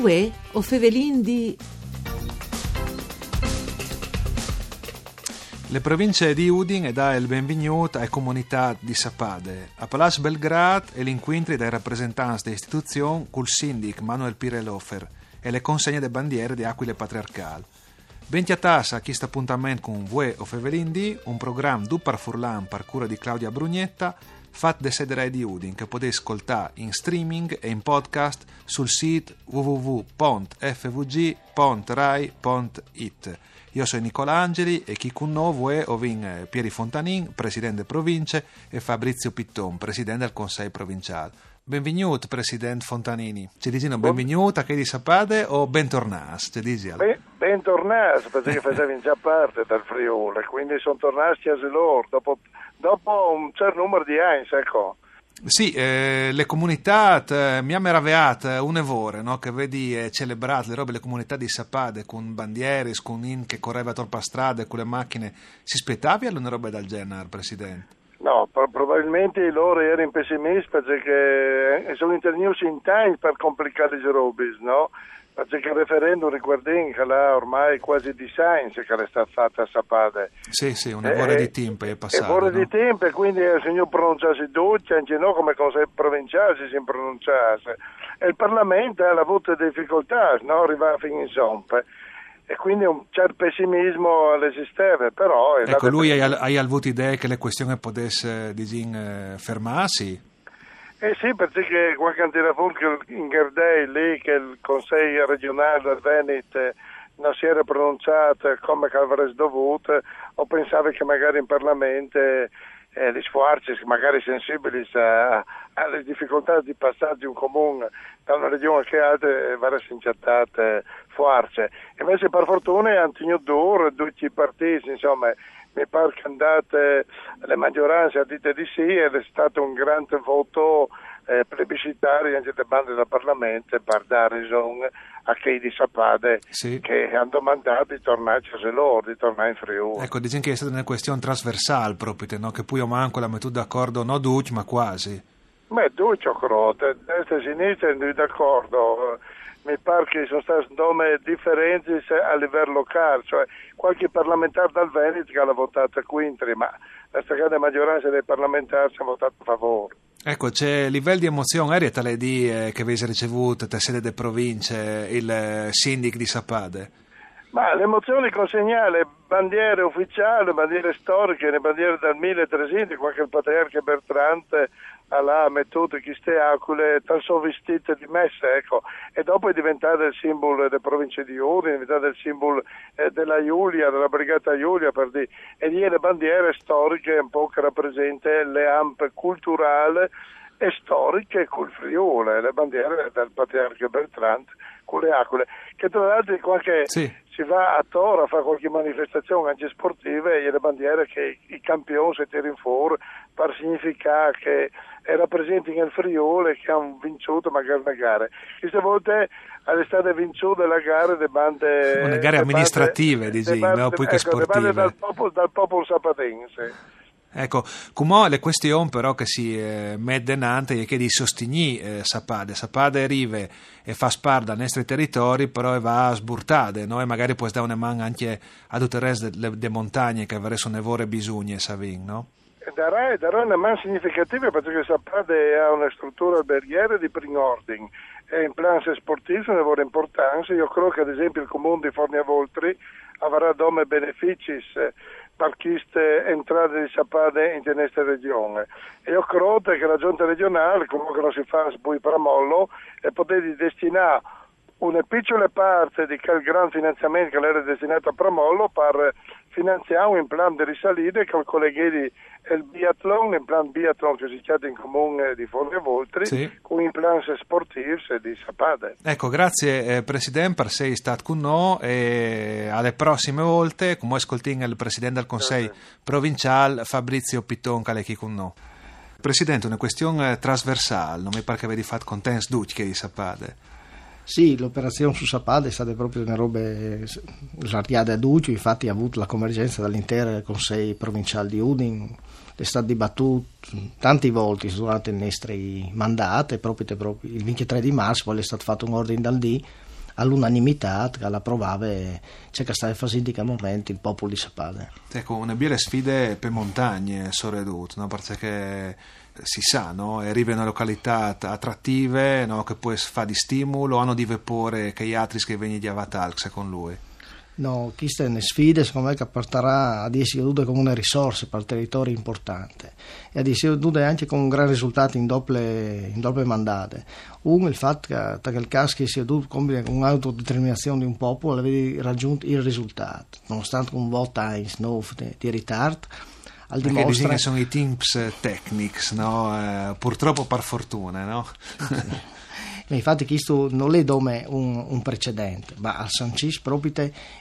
Uè, o fevelin di... Le province di Udin e dà il benvenuto alle comunità di Sapade. A Palazzo Belgrad e l'incontri dai rappresentanti dell'istituzione col sindic Manuel Pirelofer e le consegne delle bandiere di Aquile Patriarcal. Benti a tassa a questo appuntamento con Vue o Fevelin di, un programma du par Furlan par cura di Claudia Brugnetta Fat de Sederai di Udin che potete ascoltare in streaming e in podcast sul sito www.fvg.rai.it. Io sono Nicola Angeli e chi con noi è Ovin eh, Pieri Fontanin, presidente province, e Fabrizio Pitton, presidente del Consiglio provinciale. Benvenuto, presidente Fontanini. Ci dicono benvenuto a che di sapade o bentornas? Ci dici? Ben, bentornas, perché facevi già parte dal Friuli, quindi sono tornati a loro dopo, dopo un certo numero di anni, ecco. Sì, eh, le comunità eh, mi ha meravigliato un'evore no? che vedi eh, celebrate le robe, le comunità di Sapade con bandiere, con in che correva torpa strada con le macchine. Si aspettavi una roba del genere, Presidente? No, pro- probabilmente loro erano pessimisti perché eh, sono intervenuti in time per complicare le robe, no? Perché il referendum riguarding là ormai quasi di science che è stata fatta a Sapade. Sì, sì, un'ora Eh, di tempo è passato. E ora no? di tempo, e quindi il signor pronunciasse tutti, anche no come consiglio provinciale si pronunciasse. E il Parlamento ha avuto difficoltà, no? Arrivare fino in zompe. E quindi un certo pessimismo all'esisteva, però... Ecco, la- lui hai, hai avuto idea che le questioni potessero disin, eh, fermarsi? Eh sì, perché qualche anno che in Gardei lì che il Consiglio regionale del Veneto eh, non si era pronunciato come che avreste dovuto o pensava che magari in Parlamento eh, gli sforzi magari sensibili alle difficoltà di passaggio un comune da una regione che altre verrebbero incettate forze. Invece per fortuna hanno tenuto duro tutti i partiti, insomma mi pare che andate le maggioranze dite di sì ed è stato un grande voto eh, plebiscitario anche da bande del Parlamento per dare ragione a chi di Sapade Sì. che hanno domandato di tornare a loro, di tornare in Friuli. Ecco, dicono che è stata una questione trasversale proprio, no? che poi o manco la mettuto d'accordo, no tutti, ma quasi. Ma due ciocrote, destra e sinistra sono d'accordo. Mi pare che sono state nome differenti a livello locale, cioè qualche parlamentare dal Veneto che ha votato quintri, ma la stragrande maggioranza dei parlamentari ha votato a favore. Ecco, c'è livello di emozione, eri tale di eh, che avete ricevuto da sede delle province il eh, sindic di Sapade? Ma le emozioni consegnate, bandiere ufficiali, bandiere storiche, le bandiere dal 1300, qualche il patriarca Bertrante ha mettuto queste acule, tan sono vestite di messa, ecco, e dopo è diventato il simbolo delle province di Udine, è diventato il simbolo eh, della Giulia, della brigata Giulia, per dire, e lì le bandiere storiche un po' che rappresentano le ampe culturali e storiche col Friuli, le bandiere del patriarca Bertrante con le acule, che tra l'altro qualche Sì. Si va a Tora a fare qualche manifestazione anche sportiva e le bandiere che i campioni si tirano fuori per significare che era presente nel Friuli che hanno vinto magari una gara. Queste volte è stata vinta la gara delle bande... Una gare le bande- amministrative, le dici, bande- no? Poi che ecco, le bande sportive. dal popolo, dal popolo sapatense. Ecco, come le questioni però che si eh, mette denante è che di sostenere eh, Sapade. Sapade arriva e fa spar dai nostri territori, però va a sburtare, no? E magari può dare una mano anche a tutte le reste delle de montagne che avrebbero nevore bisogni e savin, no? E Darà, darà una mano significativa perché Sapade ha una struttura alberghiera di primo ordine e in plan sportivo ne vuole importanza. Io credo che ad esempio il comune di Fornia Voltri avrà dome benefici queste entrate di Sapade in questa regione. E io credo che la giunta regionale, comunque non si fa sbui per mollo, potete destinare una piccola parte di quel gran finanziamento che era destinato a Pramollo per finanziare un plan di risalita che colleghi il biathlon, il plan biathlon che si chiama in comune di Fornia Voltri, Sì. con i plan sportivi di Sapade. Ecco, grazie eh, Presidente per essere stato con noi e alle prossime volte, come ascoltiamo il Presidente del Consiglio provinciale Fabrizio Pitton che è qui con noi. Presidente, una questione trasversale, non mi pare che avete fatto con Tens Duc che di Sapade. Sì, l'operazione su Sapade è stata proprio una roba slartiata a Duccio, infatti ha avuto la convergenza dall'intero Consiglio provinciale di Udin, è stato dibattuto tante volte durante i nostri mandati, proprio, proprio il 23 di marzo poi è stato fatto un ordine dal D all'unanimità che l'approvava e c'è che stava facendo al momento il popolo di Sapade. Ecco, una belle sfide per montagne, soredut, no? perché si sa, no? arrivano località attrattive no? che poi fa di stimolo, hanno di vapore che gli altri che vengono di Avatalx con lui. No, queste sono sfide secondo me che porterà ad essere vedute come una risorsa per il territorio importante e ad essere vedute anche con un gran risultato in doppie, in doppie mandate. Uno, il fatto che, che il caso sia dovuto compiere con un'autodeterminazione di un popolo aveva raggiunto il risultato, nonostante un voto in di ritardo al Perché dimostra... sono i teams technics, no? eh, purtroppo per fortuna, no? infatti questo non è come un, un precedente, ma al sancisce proprio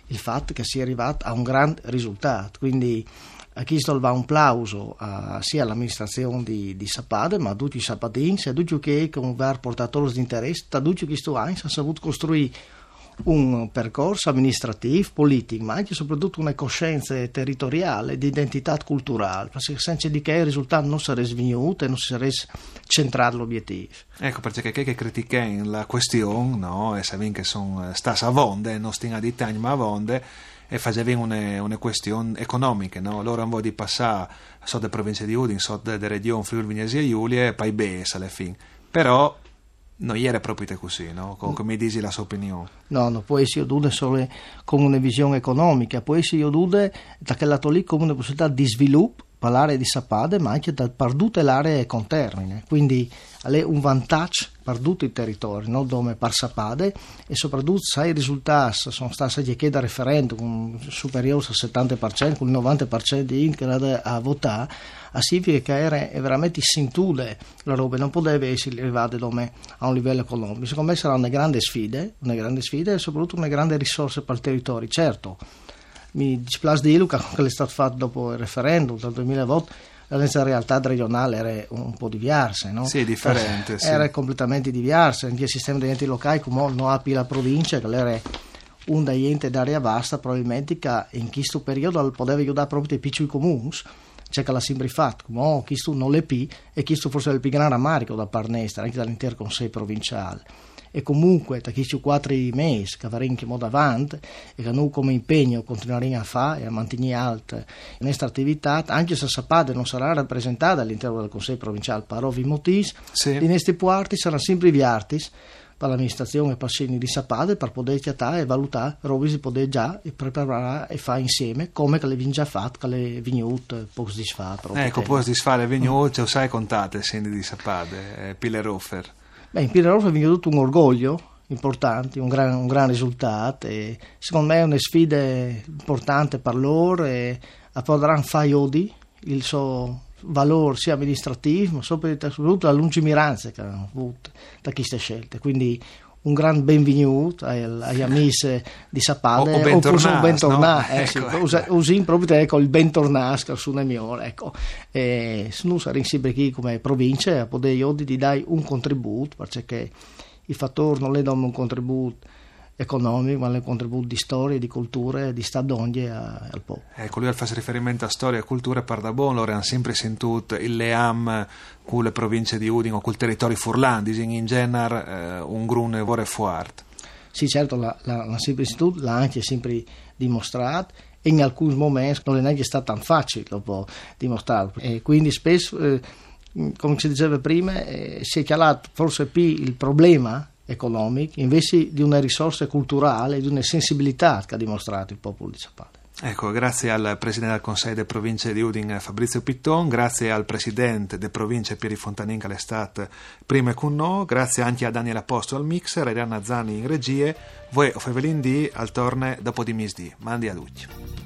il fatto che sia arrivato a un grande risultato. Quindi a questo va un plauso a, sia all'amministrazione di, di, Sapade, ma a tutti i sapadini, a tutti che come portatori di interesse, a tutti questo anno hanno saputo costruire un percorso amministrativo, politico, ma anche e soprattutto una coscienza territoriale, di identità culturale, perché senza di che il risultato non sarebbe svenuto e non sarebbe centrato l'obiettivo. Ecco, perché che criticano la questione, no? e sappiamo che sono stas a vonde, non stiamo a ditagni ma a vonde, e facevano una, una questione economica, no? loro hanno di passare sotto le province di Udine, sotto le regioni Friuli Vignesi e Giulia e poi bes alla fine. Però non era proprio così, no? come dici la sua opinione? No, non può essere dude solo con una visione economica, può essere dude da che lato lì come una possibilità di sviluppo per l'area di Sapade, ma anche da, per tutte le aree contermine. Quindi è un vantaggio per tutto il territorio, no? dove per Sapade e soprattutto se i risultati sono stati chiesti da referendum superiori al 70%, con il 90% di in a votare, a significa che era veramente sintule la roba, non poteva essere arrivata a un livello economico. Secondo me sarà una grande sfida, una grande sfida e soprattutto una grande risorsa per il territorio. Certo, mi dispiace dirlo che è stato fatto dopo il referendum del 2008 la realtà regionale era un po' diversa, no? Sì, differente. Sì. Era completamente diversa. Anche il sistema degli enti locali, come non ha più la provincia, che era un degli enti d'area vasta, probabilmente che in questo periodo poteva aiutare proprio i piccoli comuni c'è che l'ha sempre fatto, come oh, questo non l'è più e questo forse è il più grande rammarico da parte nostra, anche dall'intero Consiglio provinciale. E comunque, da questi quattro mesi che avremo in modo avanti e che noi come impegno continueremo a fare e a mantenere alta la nostra attività, anche se Sapade non sarà rappresentata all'interno del Consiglio provinciale per ovvi motivi, sì. di questi quarti saranno sempre gli artis per l'amministrazione Passini di Sapade per poter chiatare e valutare robe si poter già preparare e fare insieme come che le vince già fatte che le vignute poco disfatto ecco poco disfare le vignute mm. sai contate Sindi di Sapade eh, Pile Roffer beh in Roffer è tutto un orgoglio importante, un gran, un gran risultato e secondo me è una sfida importante per loro e potranno fare odi il suo valore sia amministrativo, ma soprattutto la lungimiranza che hanno avuto da queste scelte. Quindi un gran benvenuto agli amici di Sapade o, o bentornato, bentornato no? eh, ecco, sì, ecco. usiamo proprio ecco, il bentornato su Nemiore ecco. e se noi saremo sempre qui come provincia io di dare un contributo perché i fattori non le danno un contributo economico, ma anche contributo di storia, di cultura e di stadonge al popolo. Ecco, lui fa riferimento a storia e cultura per da buon, loro hanno sempre sentito il leam con le province di Udine o col territorio furlandi, in genere eh, un grune vore fuart. Sì, certo, la sempre sentito, l'ha anche sempre dimostrato e in alcuni momenti non è neanche stato tan facile dopo dimostrarlo. E quindi spesso, eh, come si diceva prima, eh, si è chiarato forse più il problema economiche, invece di una risorsa culturale, di una sensibilità che ha dimostrato il popolo di Sapale. Ecco, grazie al Presidente del Consiglio delle Province di Udine Fabrizio Pitton, grazie al Presidente delle Province Pieri Fontanin che prima con noi, grazie anche a Daniele Apposto al mixer, e Arianna Zani in regie, voi o Fevelin D al torne dopo di misdì. Mandi a tutti.